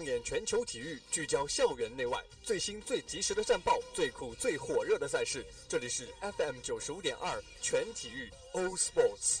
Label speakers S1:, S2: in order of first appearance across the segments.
S1: 放眼全球体育，聚焦校园内外最新最及时的战报，最酷最火热的赛事。这里是 FM 九十五点二全体育 O Sports。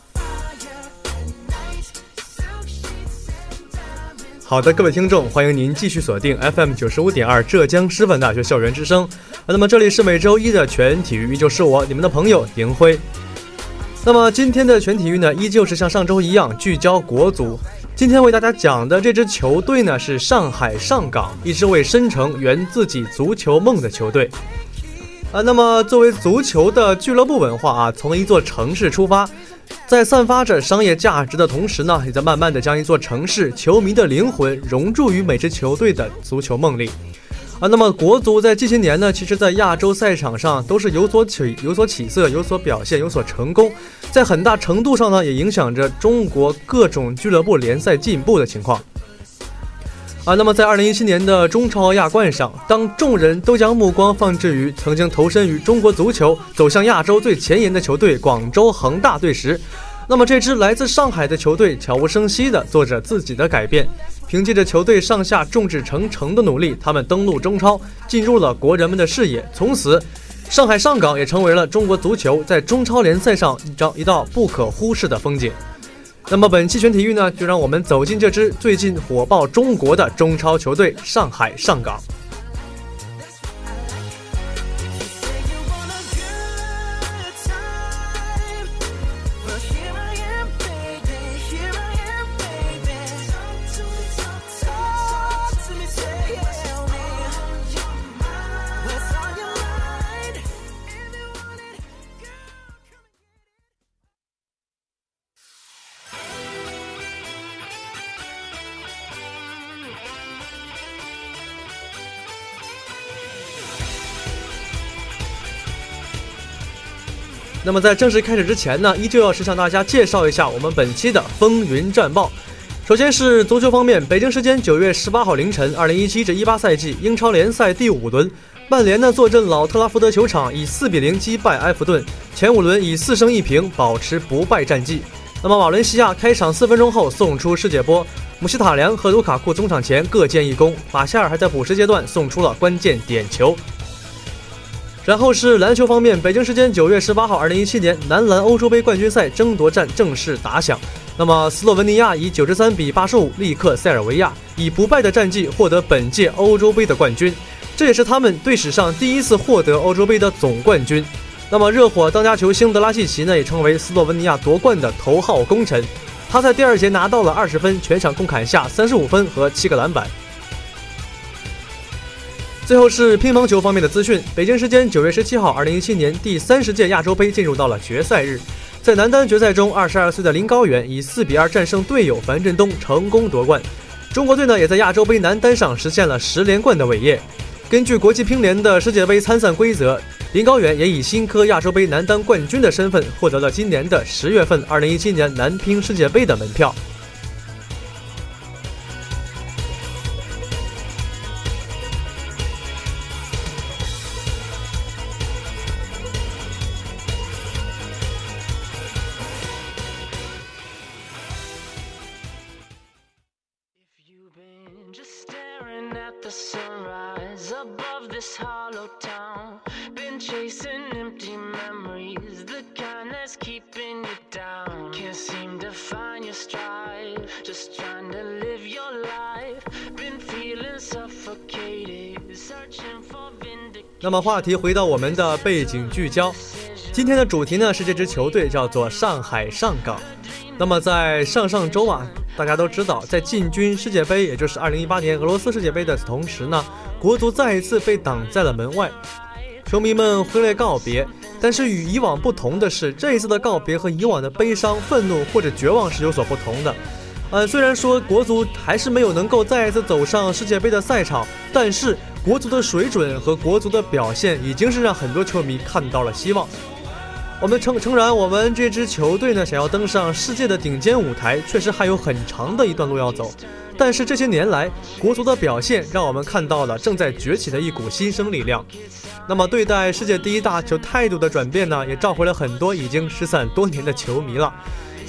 S2: 好的，各位听众，欢迎您继续锁定 FM 九十五点二浙江师范大学校园之声。那么这里是每周一的全体育，依旧是我你们的朋友银辉。那么今天的全体育呢，依旧是像上周一样聚焦国足。今天为大家讲的这支球队呢，是上海上港，一支为申城圆自己足球梦的球队。啊，那么作为足球的俱乐部文化啊，从一座城市出发，在散发着商业价值的同时呢，也在慢慢的将一座城市球迷的灵魂融入于每支球队的足球梦里。啊，那么国足在近些年呢，其实在亚洲赛场上都是有所起有所起色、有所表现、有所成功，在很大程度上呢，也影响着中国各种俱乐部联赛进步的情况。啊，那么在二零一七年的中超亚冠上，当众人都将目光放置于曾经投身于中国足球走向亚洲最前沿的球队广州恒大队时，那么这支来自上海的球队悄无声息地做着自己的改变。凭借着球队上下众志成城的努力，他们登陆中超，进入了国人们的视野。从此，上海上港也成为了中国足球在中超联赛上一张一道不可忽视的风景。那么本期全体育呢，就让我们走进这支最近火爆中国的中超球队上海上港。那么在正式开始之前呢，依旧要是向大家介绍一下我们本期的风云战报。首先是足球方面，北京时间九月十八号凌晨，二零一七至一八赛季英超联赛第五轮，曼联呢坐镇老特拉福德球场，以四比零击败埃弗顿，前五轮以四胜一平保持不败战绩。那么瓦伦西亚开场四分钟后送出世界波，姆希塔良和卢卡库中场前各建一功，马夏尔还在补时阶段送出了关键点球。然后是篮球方面，北京时间九月十八号，二零一七年男篮欧洲杯冠军赛争夺战正式打响。那么斯洛文尼亚以九十三比八十五力克塞尔维亚，以不败的战绩获得本届欧洲杯的冠军，这也是他们队史上第一次获得欧洲杯的总冠军。那么热火当家球星德拉季奇呢，也成为斯洛文尼亚夺冠的头号功臣。他在第二节拿到了二十分，全场共砍下三十五分和七个篮板。最后是乒乓球方面的资讯。北京时间九月十七号，二零一七年第三十届亚洲杯进入到了决赛日。在男单决赛中，二十二岁的林高远以四比二战胜队友樊振东，成功夺冠。中国队呢，也在亚洲杯男单上实现了十连冠的伟业。根据国际乒联的世界杯参赛规则，林高远也以新科亚洲杯男单冠军的身份，获得了今年的十月份二零一七年男乒世界杯的门票。那么话题回到我们的背景聚焦，今天的主题呢是这支球队叫做上海上港。那么在上上周啊，大家都知道，在进军世界杯，也就是2018年俄罗斯世界杯的同时呢，国足再一次被挡在了门外，球迷们挥泪告别。但是与以往不同的是，这一次的告别和以往的悲伤、愤怒或者绝望是有所不同的。呃，虽然说国足还是没有能够再一次走上世界杯的赛场，但是国足的水准和国足的表现已经是让很多球迷看到了希望。我们诚诚然，我们这支球队呢，想要登上世界的顶尖舞台，确实还有很长的一段路要走。但是这些年来，国足的表现让我们看到了正在崛起的一股新生力量。那么，对待世界第一大球态度的转变呢，也召回了很多已经失散多年的球迷了。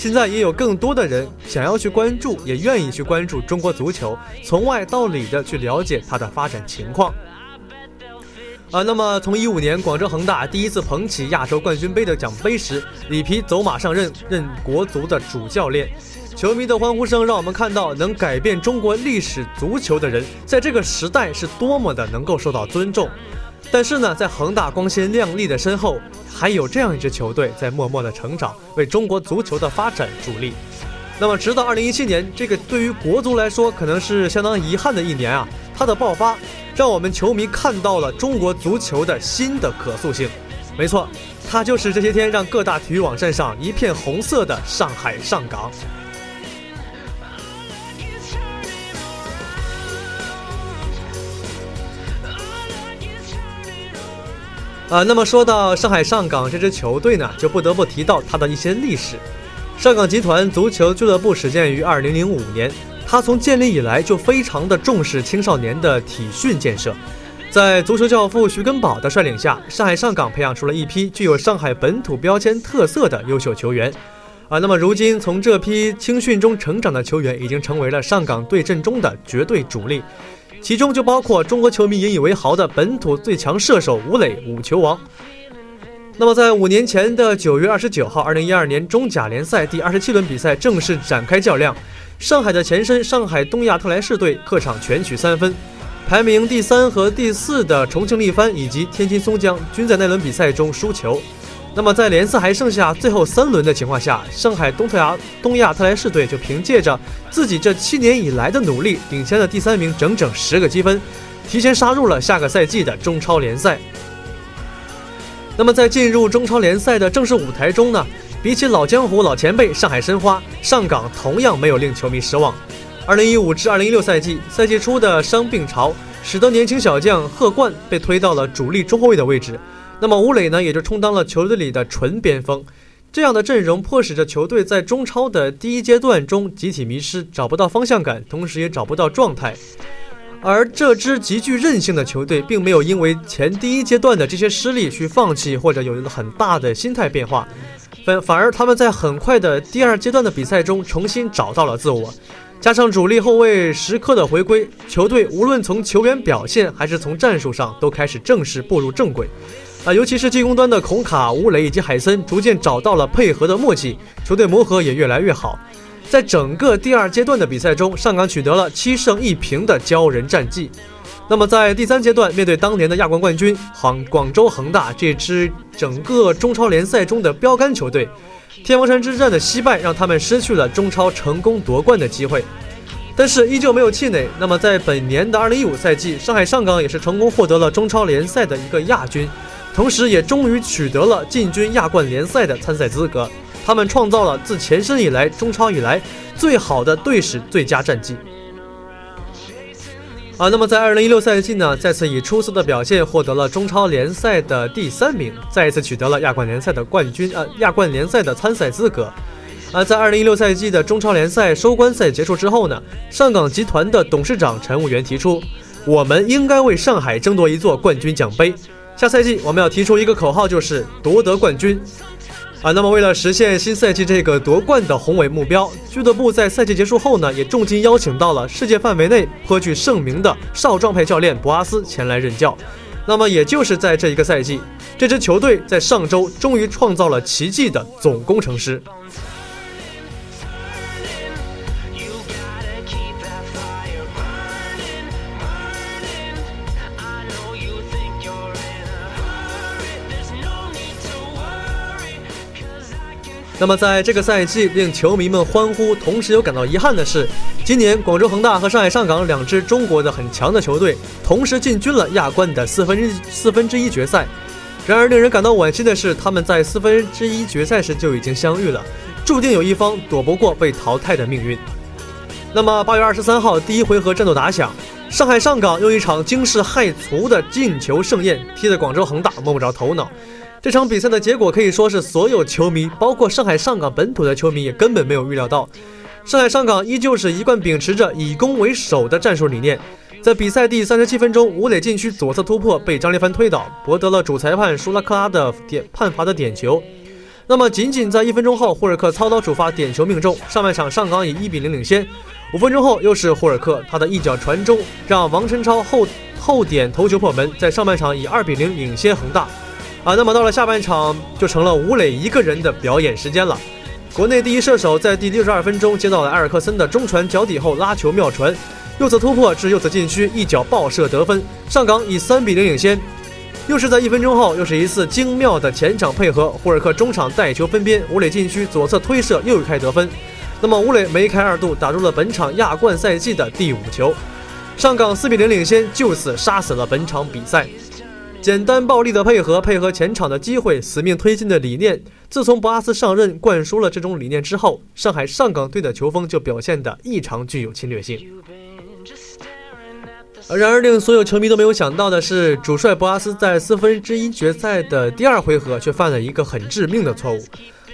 S2: 现在也有更多的人想要去关注，也愿意去关注中国足球，从外到里的去了解它的发展情况。啊，那么从一五年广州恒大第一次捧起亚洲冠军杯的奖杯时，里皮走马上任，任国足的主教练，球迷的欢呼声让我们看到，能改变中国历史足球的人，在这个时代是多么的能够受到尊重。但是呢，在恒大光鲜亮丽的身后，还有这样一支球队在默默的成长，为中国足球的发展助力。那么，直到二零一七年，这个对于国足来说可能是相当遗憾的一年啊，它的爆发。让我们球迷看到了中国足球的新的可塑性。没错，它就是这些天让各大体育网站上一片红色的上海上港。啊，那么说到上海上港这支球队呢，就不得不提到它的一些历史。上港集团足球俱乐部始建于二零零五年。它从建立以来就非常的重视青少年的体训建设，在足球教父徐根宝的率领下，上海上港培养出了一批具有上海本土标签特色的优秀球员。啊，那么如今从这批青训中成长的球员，已经成为了上港对阵中的绝对主力，其中就包括中国球迷引以为豪的本土最强射手吴磊，五球王。那么在五年前的九月二十九号，二零一二年中甲联赛第二十七轮比赛正式展开较量。上海的前身上海东亚特莱士队客场全取三分，排名第三和第四的重庆力帆以及天津松江均在那轮比赛中输球。那么在联赛还剩下最后三轮的情况下，上海东特亚东亚特莱士队就凭借着自己这七年以来的努力，领先了第三名整整十个积分，提前杀入了下个赛季的中超联赛。那么在进入中超联赛的正式舞台中呢？比起老江湖、老前辈上海申花，上港同样没有令球迷失望。二零一五至二零一六赛季，赛季初的伤病潮使得年轻小将贺冠被推到了主力中后卫的位置，那么吴磊呢，也就充当了球队里的纯边锋。这样的阵容迫使着球队在中超的第一阶段中集体迷失，找不到方向感，同时也找不到状态。而这支极具韧性的球队，并没有因为前第一阶段的这些失利去放弃，或者有一个很大的心态变化。反反而他们在很快的第二阶段的比赛中重新找到了自我，加上主力后卫时刻的回归，球队无论从球员表现还是从战术上都开始正式步入正轨。啊，尤其是进攻端的孔卡、吴磊以及海森逐渐找到了配合的默契，球队磨合也越来越好。在整个第二阶段的比赛中，上港取得了七胜一平的骄人战绩。那么在第三阶段，面对当年的亚冠冠军杭广州恒大这支整个中超联赛中的标杆球队，天王山之战的惜败让他们失去了中超成功夺冠的机会，但是依旧没有气馁。那么在本年的二零一五赛季，上海上港也是成功获得了中超联赛的一个亚军，同时也终于取得了进军亚冠联赛的参赛资格。他们创造了自前身以来中超以来最好的队史最佳战绩。啊，那么在二零一六赛季呢，再次以出色的表现获得了中超联赛的第三名，再一次取得了亚冠联赛的冠军，呃，亚冠联赛的参赛资格。啊，在二零一六赛季的中超联赛收官赛结束之后呢，上港集团的董事长陈务员提出，我们应该为上海争夺一座冠军奖杯。下赛季我们要提出一个口号，就是夺得冠军。啊，那么为了实现新赛季这个夺冠的宏伟目标，俱乐部在赛季结束后呢，也重金邀请到了世界范围内颇具盛名的少壮派教练博阿斯前来任教。那么也就是在这一个赛季，这支球队在上周终于创造了奇迹的总工程师。那么在这个赛季令球迷们欢呼，同时又感到遗憾的是，今年广州恒大和上海上港两支中国的很强的球队同时进军了亚冠的四分之四分之一决赛。然而令人感到惋惜的是，他们在四分之一决赛时就已经相遇了，注定有一方躲不过被淘汰的命运。那么八月二十三号第一回合战斗打响，上海上港用一场惊世骇俗的进球盛宴，踢得广州恒大摸不着头脑。这场比赛的结果可以说是所有球迷，包括上海上港本土的球迷也根本没有预料到。上海上港依旧是一贯秉持着以攻为守的战术理念。在比赛第三十七分钟，吴磊禁区左侧突破被张立帆推倒，博得了主裁判舒拉克拉的点判罚的点球。那么仅仅在一分钟后，霍尔克操刀主罚点球命中，上半场上港以一比零领先。五分钟后，又是霍尔克他的一脚传中，让王晨超后后点头球破门，在上半场以二比零领先恒大。啊，那么到了下半场，就成了吴磊一个人的表演时间了。国内第一射手在第六十二分钟接到了埃尔克森的中传脚底后拉球妙传，右侧突破至右侧禁区一脚爆射得分，上港以三比零领先。又是在一分钟后，又是一次精妙的前场配合，霍尔克中场带球分边，吴磊禁区左侧推射又一开得分。那么吴磊梅开二度，打入了本场亚冠赛季的第五球，上港四比零领先，就此杀死了本场比赛。简单暴力的配合，配合前场的机会，死命推进的理念。自从博阿斯上任灌输了这种理念之后，上海上港队的球风就表现得异常具有侵略性。然而，令所有球迷都没有想到的是，主帅博阿斯在四分之一决赛的第二回合却犯了一个很致命的错误。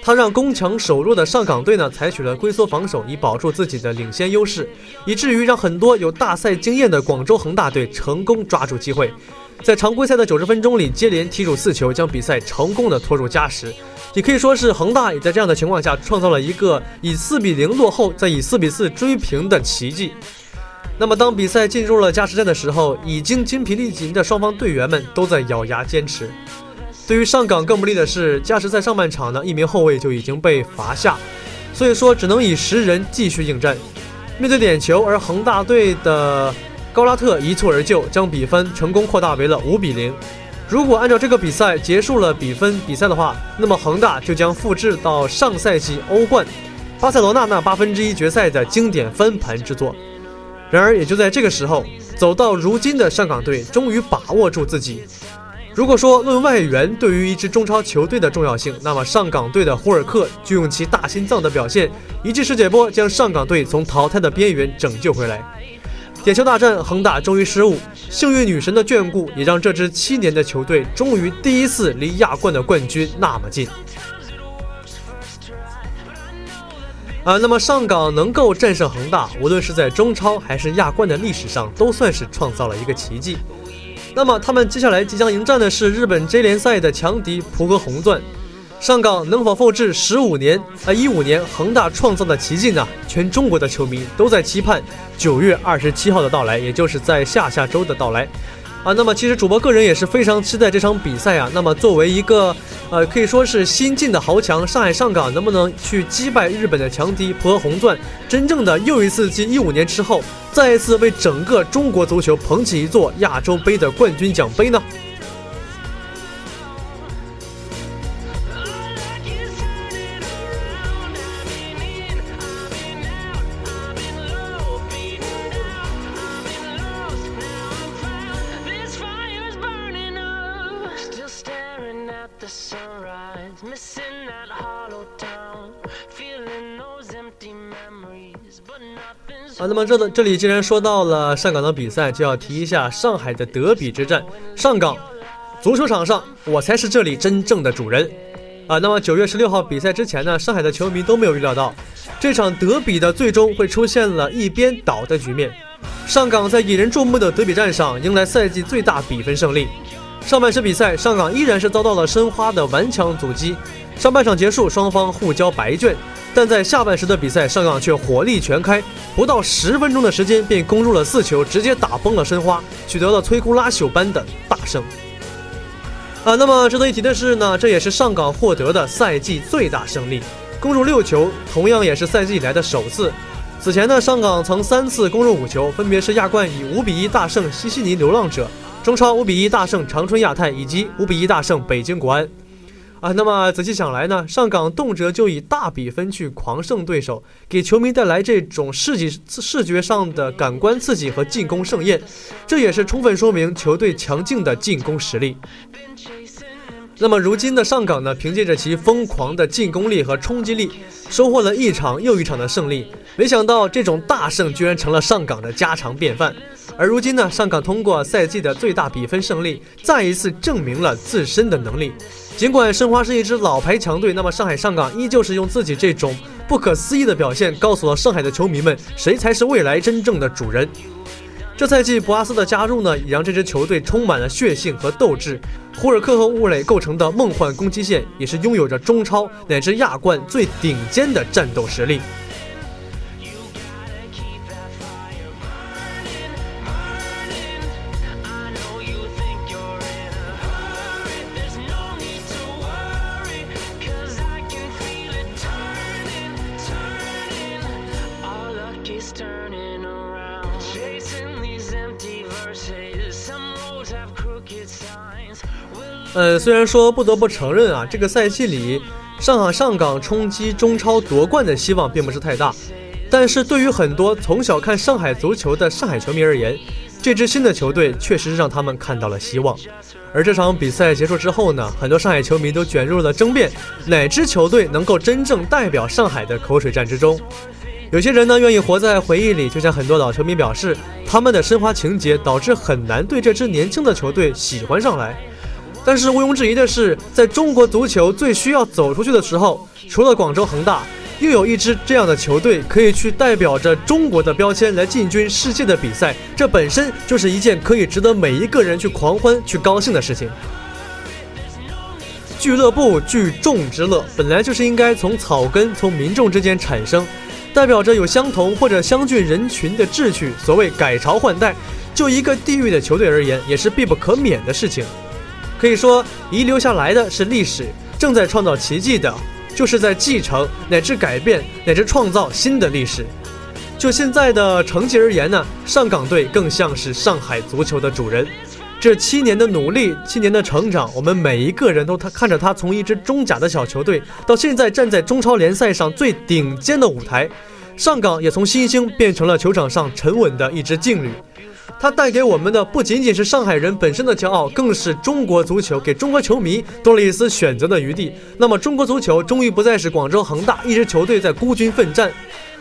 S2: 他让攻强守弱的上港队呢采取了龟缩防守，以保住自己的领先优势，以至于让很多有大赛经验的广州恒大队成功抓住机会。在常规赛的九十分钟里，接连踢入四球，将比赛成功的拖入加时。也可以说是恒大也在这样的情况下创造了一个以四比零落后，再以四比四追平的奇迹。那么，当比赛进入了加时战的时候，已经筋疲力尽的双方队员们都在咬牙坚持。对于上港更不利的是，加时赛上半场呢，一名后卫就已经被罚下，所以说只能以十人继续应战。面对点球，而恒大队的。高拉特一蹴而就，将比分成功扩大为了五比零。如果按照这个比赛结束了比分比赛的话，那么恒大就将复制到上赛季欧冠巴塞罗那那八分之一决赛的经典翻盘之作。然而，也就在这个时候，走到如今的上港队终于把握住自己。如果说论外援对于一支中超球队的重要性，那么上港队的胡尔克就用其大心脏的表现，一记世界波将上港队从淘汰的边缘拯救回来。点球大战，恒大终于失误。幸运女神的眷顾，也让这支七年的球队终于第一次离亚冠的冠军那么近。啊，那么上港能够战胜恒大，无论是在中超还是亚冠的历史上，都算是创造了一个奇迹。那么他们接下来即将迎战的是日本 J 联赛的强敌浦和红钻。上港能否复制十五年啊一五年恒大创造的奇迹呢？全中国的球迷都在期盼九月二十七号的到来，也就是在下下周的到来啊。那么其实主播个人也是非常期待这场比赛啊。那么作为一个呃可以说是新晋的豪强，上海上港能不能去击败日本的强敌浦和红钻，真正的又一次继一五年之后，再一次为整个中国足球捧起一座亚洲杯的冠军奖杯呢？啊，那么这的这里既然说到了上港的比赛，就要提一下上海的德比之战。上港足球场上，我才是这里真正的主人。啊，那么九月十六号比赛之前呢，上海的球迷都没有预料到这场德比的最终会出现了一边倒的局面。上港在引人注目的德比战上迎来赛季最大比分胜利。上半时比赛，上港依然是遭到了申花的顽强阻击。上半场结束，双方互交白卷。但在下半时的比赛，上港却火力全开，不到十分钟的时间便攻入了四球，直接打崩了申花，取得了摧枯拉朽般的大胜。啊，那么值得一提的是呢，这也是上港获得的赛季最大胜利，攻入六球，同样也是赛季以来的首次。此前呢，上港曾三次攻入五球，分别是亚冠以五比一大胜西悉尼流浪者，中超五比一大胜长春亚泰，以及五比一大胜北京国安。啊。那么仔细想来呢，上港动辄就以大比分去狂胜对手，给球迷带来这种视觉视觉上的感官刺激和进攻盛宴，这也是充分说明球队强劲的进攻实力。那么如今的上港呢，凭借着其疯狂的进攻力和冲击力，收获了一场又一场的胜利。没想到这种大胜居然成了上港的家常便饭。而如今呢，上港通过赛季的最大比分胜利，再一次证明了自身的能力。尽管申花是一支老牌强队，那么上海上港依旧是用自己这种不可思议的表现，告诉了上海的球迷们，谁才是未来真正的主人。这赛季博阿斯的加入呢，也让这支球队充满了血性和斗志。胡尔克和乌磊构成的梦幻攻击线，也是拥有着中超乃至亚冠最顶尖的战斗实力。虽然说不得不承认啊，这个赛季里上海上港冲击中超夺冠的希望并不是太大，但是对于很多从小看上海足球的上海球迷而言，这支新的球队确实让他们看到了希望。而这场比赛结束之后呢，很多上海球迷都卷入了争辩，哪支球队能够真正代表上海的口水战之中。有些人呢愿意活在回忆里，就像很多老球迷表示，他们的申花情节导致很难对这支年轻的球队喜欢上来。但是毋庸置疑的是，在中国足球最需要走出去的时候，除了广州恒大，又有一支这样的球队可以去代表着中国的标签来进军世界的比赛，这本身就是一件可以值得每一个人去狂欢、去高兴的事情。俱乐部聚众之乐，本来就是应该从草根、从民众之间产生，代表着有相同或者相近人群的志趣。所谓改朝换代，就一个地域的球队而言，也是必不可免的事情。可以说，遗留下来的是历史，正在创造奇迹的，就是在继承乃至改变乃至创造新的历史。就现在的成绩而言呢，上港队更像是上海足球的主人。这七年的努力，七年的成长，我们每一个人都他看着他从一支中甲的小球队，到现在站在中超联赛上最顶尖的舞台，上港也从新星变成了球场上沉稳的一支劲旅。它带给我们的不仅仅是上海人本身的骄傲，更是中国足球给中国球迷多了一丝选择的余地。那么，中国足球终于不再是广州恒大一支球队在孤军奋战，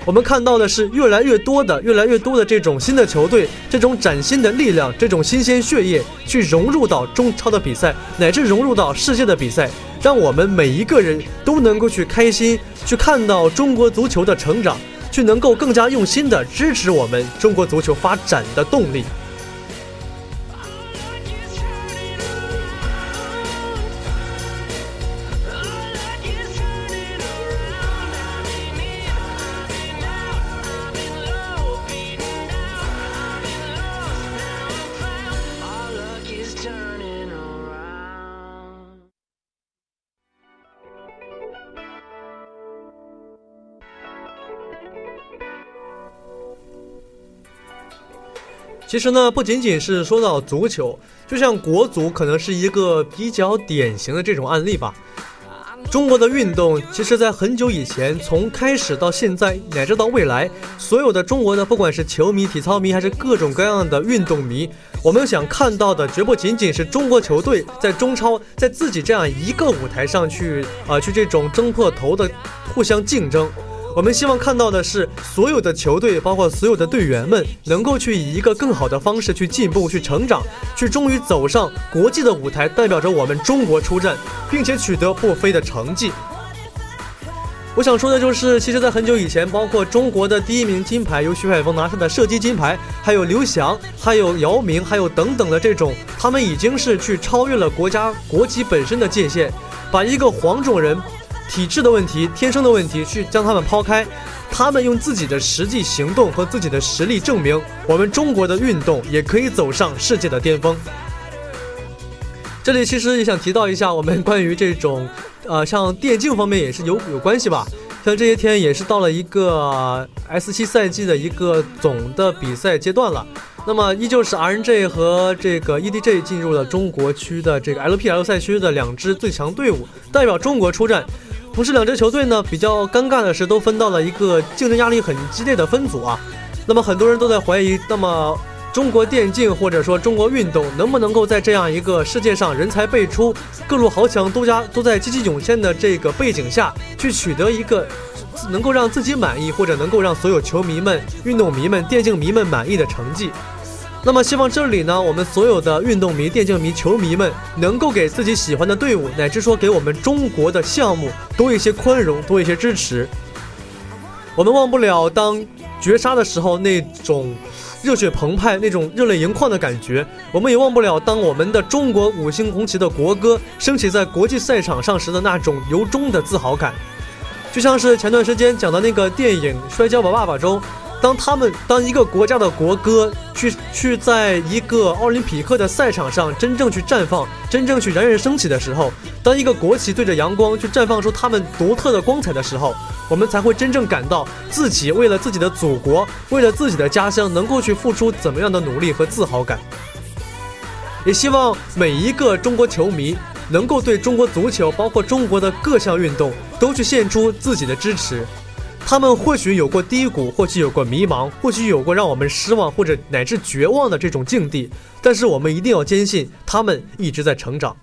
S2: 我们看到的是越来越多的、越来越多的这种新的球队，这种崭新的力量，这种新鲜血液去融入到中超的比赛，乃至融入到世界的比赛，让我们每一个人都能够去开心，去看到中国足球的成长。去能够更加用心的支持我们中国足球发展的动力。其实呢，不仅仅是说到足球，就像国足可能是一个比较典型的这种案例吧。中国的运动，其实在很久以前，从开始到现在，乃至到未来，所有的中国呢不管是球迷、体操迷，还是各种各样的运动迷，我们想看到的，绝不仅仅是中国球队在中超，在自己这样一个舞台上去啊，去这种争破头的互相竞争。我们希望看到的是，所有的球队，包括所有的队员们，能够去以一个更好的方式去进步、去成长，去终于走上国际的舞台，代表着我们中国出战，并且取得不菲的成绩。我想说的就是，其实，在很久以前，包括中国的第一名金牌由徐海峰拿下的射击金牌，还有刘翔，还有姚明，还有等等的这种，他们已经是去超越了国家国籍本身的界限，把一个黄种人。体质的问题、天生的问题，去将他们抛开，他们用自己的实际行动和自己的实力证明，我们中国的运动也可以走上世界的巅峰。这里其实也想提到一下，我们关于这种，呃，像电竞方面也是有有关系吧。像这些天也是到了一个 S 七赛季的一个总的比赛阶段了。那么依旧是 RNG 和这个 EDG 进入了中国区的这个 LPL 赛区的两支最强队伍，代表中国出战。同时，两支球队呢比较尴尬的是，都分到了一个竞争压力很激烈的分组啊。那么很多人都在怀疑，那么中国电竞或者说中国运动能不能够在这样一个世界上人才辈出、各路豪强都加都在积极涌现的这个背景下去取得一个能够让自己满意，或者能够让所有球迷们、运动迷们、电竞迷们满意的成绩？那么，希望这里呢，我们所有的运动迷、电竞迷、球迷们，能够给自己喜欢的队伍，乃至说给我们中国的项目多一些宽容，多一些支持。我们忘不了当绝杀的时候那种热血澎湃、那种热泪盈眶的感觉；我们也忘不了当我们的中国五星红旗的国歌升起在国际赛场上时的那种由衷的自豪感。就像是前段时间讲的那个电影《摔跤吧，爸爸》中。当他们当一个国家的国歌去去在一个奥林匹克的赛场上真正去绽放，真正去冉冉升起的时候，当一个国旗对着阳光去绽放出他们独特的光彩的时候，我们才会真正感到自己为了自己的祖国，为了自己的家乡能够去付出怎么样的努力和自豪感。也希望每一个中国球迷能够对中国足球，包括中国的各项运动，都去献出自己的支持。他们或许有过低谷，或许有过迷茫，或许有过让我们失望或者乃至绝望的这种境地，但是我们一定要坚信，他们一直在成长。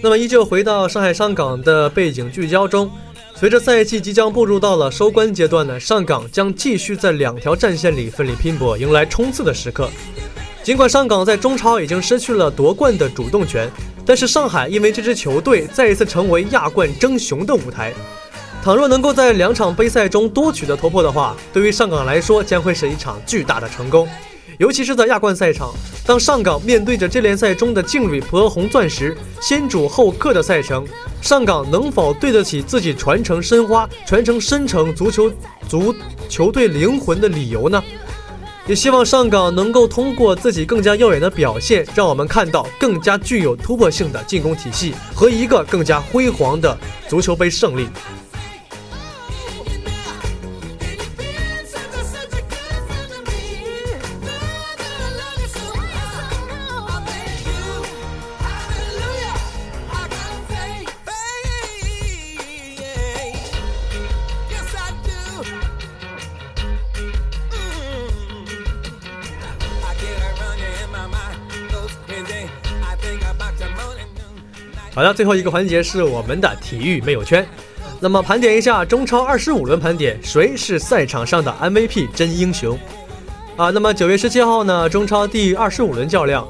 S2: 那么，依旧回到上海上港的背景聚焦中，随着赛季即将步入到了收官阶段呢，上港将继续在两条战线里奋力拼搏，迎来冲刺的时刻。尽管上港在中超已经失去了夺冠的主动权，但是上海因为这支球队再一次成为亚冠争雄的舞台。倘若能够在两场杯赛中多取得突破的话，对于上港来说将会是一场巨大的成功。尤其是在亚冠赛场，当上港面对着这联赛中的劲旅博红钻石先主后客的赛程，上港能否对得起自己传承申花、传承深城足球足球队灵魂的理由呢？也希望上港能够通过自己更加耀眼的表现，让我们看到更加具有突破性的进攻体系和一个更加辉煌的足球杯胜利。好的，最后一个环节是我们的体育没有圈。那么盘点一下中超二十五轮盘点，谁是赛场上的 MVP 真英雄？啊，那么九月十七号呢，中超第二十五轮较量，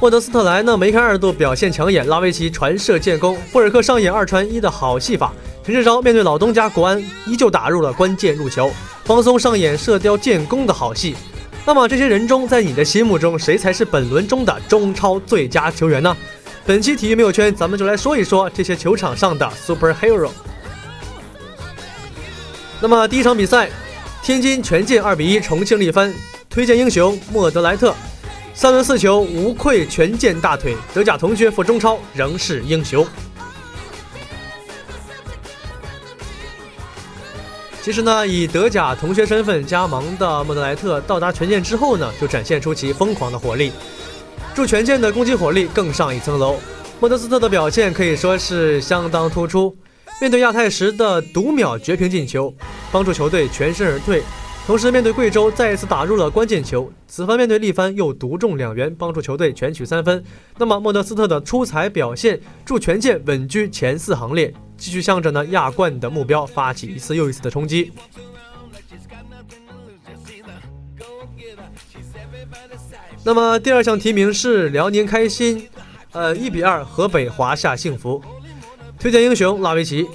S2: 沃德斯特莱呢梅开二度表现抢眼，拉维奇传射建功，霍尔克上演二传一的好戏法，陈志钊面对老东家国安依旧打入了关键入球，方松上演射雕建功的好戏。那么这些人中，在你的心目中，谁才是本轮中的中超最佳球员呢？本期体育没有圈，咱们就来说一说这些球场上的 superhero。那么第一场比赛，天津权健二比一重庆力帆，推荐英雄莫德莱特，三轮四球无愧权健大腿，德甲同学赴中超仍是英雄。其实呢，以德甲同学身份加盟的莫德莱特到达权健之后呢，就展现出其疯狂的火力，助权健的攻击火力更上一层楼。莫德斯特的表现可以说是相当突出，面对亚太时的独秒绝平进球，帮助球队全身而退；同时面对贵州再一次打入了关键球，此番面对力帆又独中两元，帮助球队全取三分。那么莫德斯特的出彩表现，助权健稳居前四行列，继续向着呢亚冠的目标发起一次又一次的冲击。那么第二项提名是辽宁开心，呃，一比二河北华夏幸福。推荐英雄拉维奇，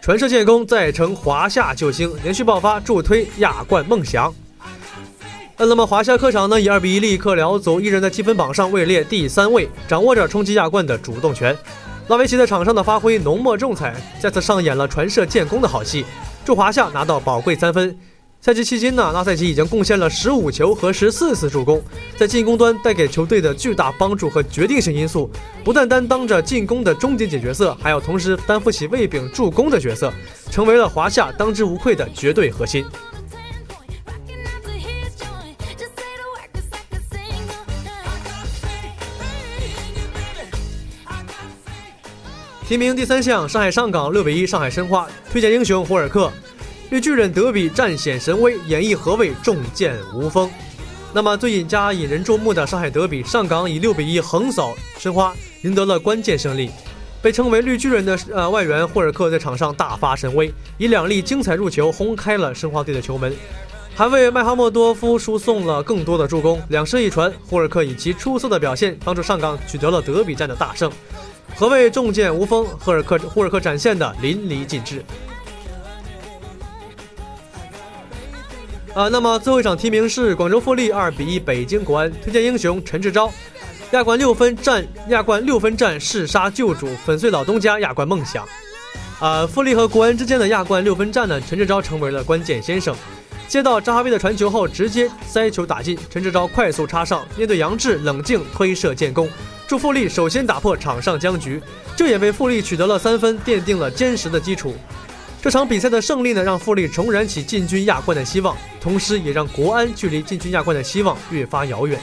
S2: 传射建功再成华夏救星，连续爆发助推亚冠梦想。呃那么华夏客场呢以二比一力克辽足，一人在积分榜上位列第三位，掌握着冲击亚冠的主动权。拉维奇在场上的发挥浓墨重彩，再次上演了传射建功的好戏，助华夏拿到宝贵三分。赛季期间呢，拉塞奇已经贡献了十五球和十四次助攻，在进攻端带给球队的巨大帮助和决定性因素，不但担当着进攻的终结者角色，还要同时担负起卫饼助攻的角色，成为了华夏当之无愧的绝对核心。提名第三项，上海上港六比一上海申花，推荐英雄霍尔克。绿巨人德比战显神威，演绎何谓重剑无锋。那么最引加引人注目的上海德比，上港以六比一横扫申花，赢得了关键胜利。被称为绿巨人的呃外援霍尔克在场上大发神威，以两粒精彩入球轰开了申花队的球门，还为麦哈默多夫输送了更多的助攻。两射一传，霍尔克以其出色的表现帮助上港取得了德比战的大胜。何谓重剑无锋？赫尔克霍尔克展现的淋漓尽致。啊，那么最后一场提名是广州富力二比一北京国安，推荐英雄陈志钊。亚冠六分战，亚冠六分战弑杀旧主，粉碎老东家亚冠梦想。啊，富力和国安之间的亚冠六分战呢，陈志钊成为了关键先生。接到扎哈维的传球后，直接塞球打进，陈志钊快速插上，面对杨志冷静推射建功，助富力首先打破场上僵局，这也为富力取得了三分奠定了坚实的基础。这场比赛的胜利呢，让富力重燃起进军亚冠的希望，同时也让国安距离进军亚冠的希望越发遥远。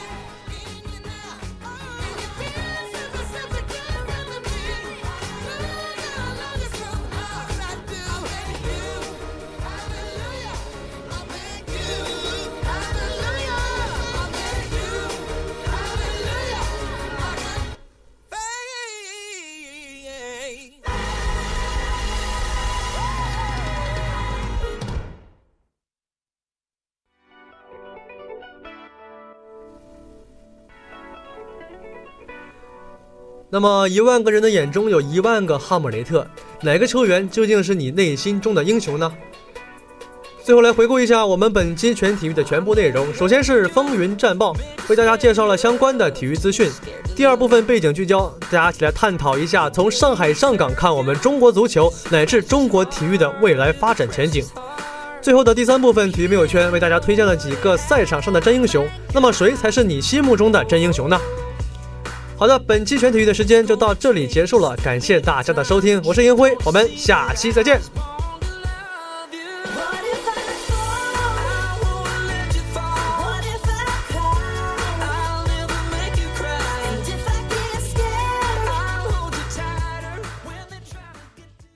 S2: 那么，一万个人的眼中有一万个哈姆雷特，哪个球员究竟是你内心中的英雄呢？最后来回顾一下我们本期全体育的全部内容。首先是风云战报，为大家介绍了相关的体育资讯。第二部分背景聚焦，大家一起来探讨一下从上海上港看我们中国足球乃至中国体育的未来发展前景。最后的第三部分体育没有圈，为大家推荐了几个赛场上的真英雄。那么谁才是你心目中的真英雄呢？好的，本期全体育的时间就到这里结束了，感谢大家的收听，我是银辉，我们下期再见。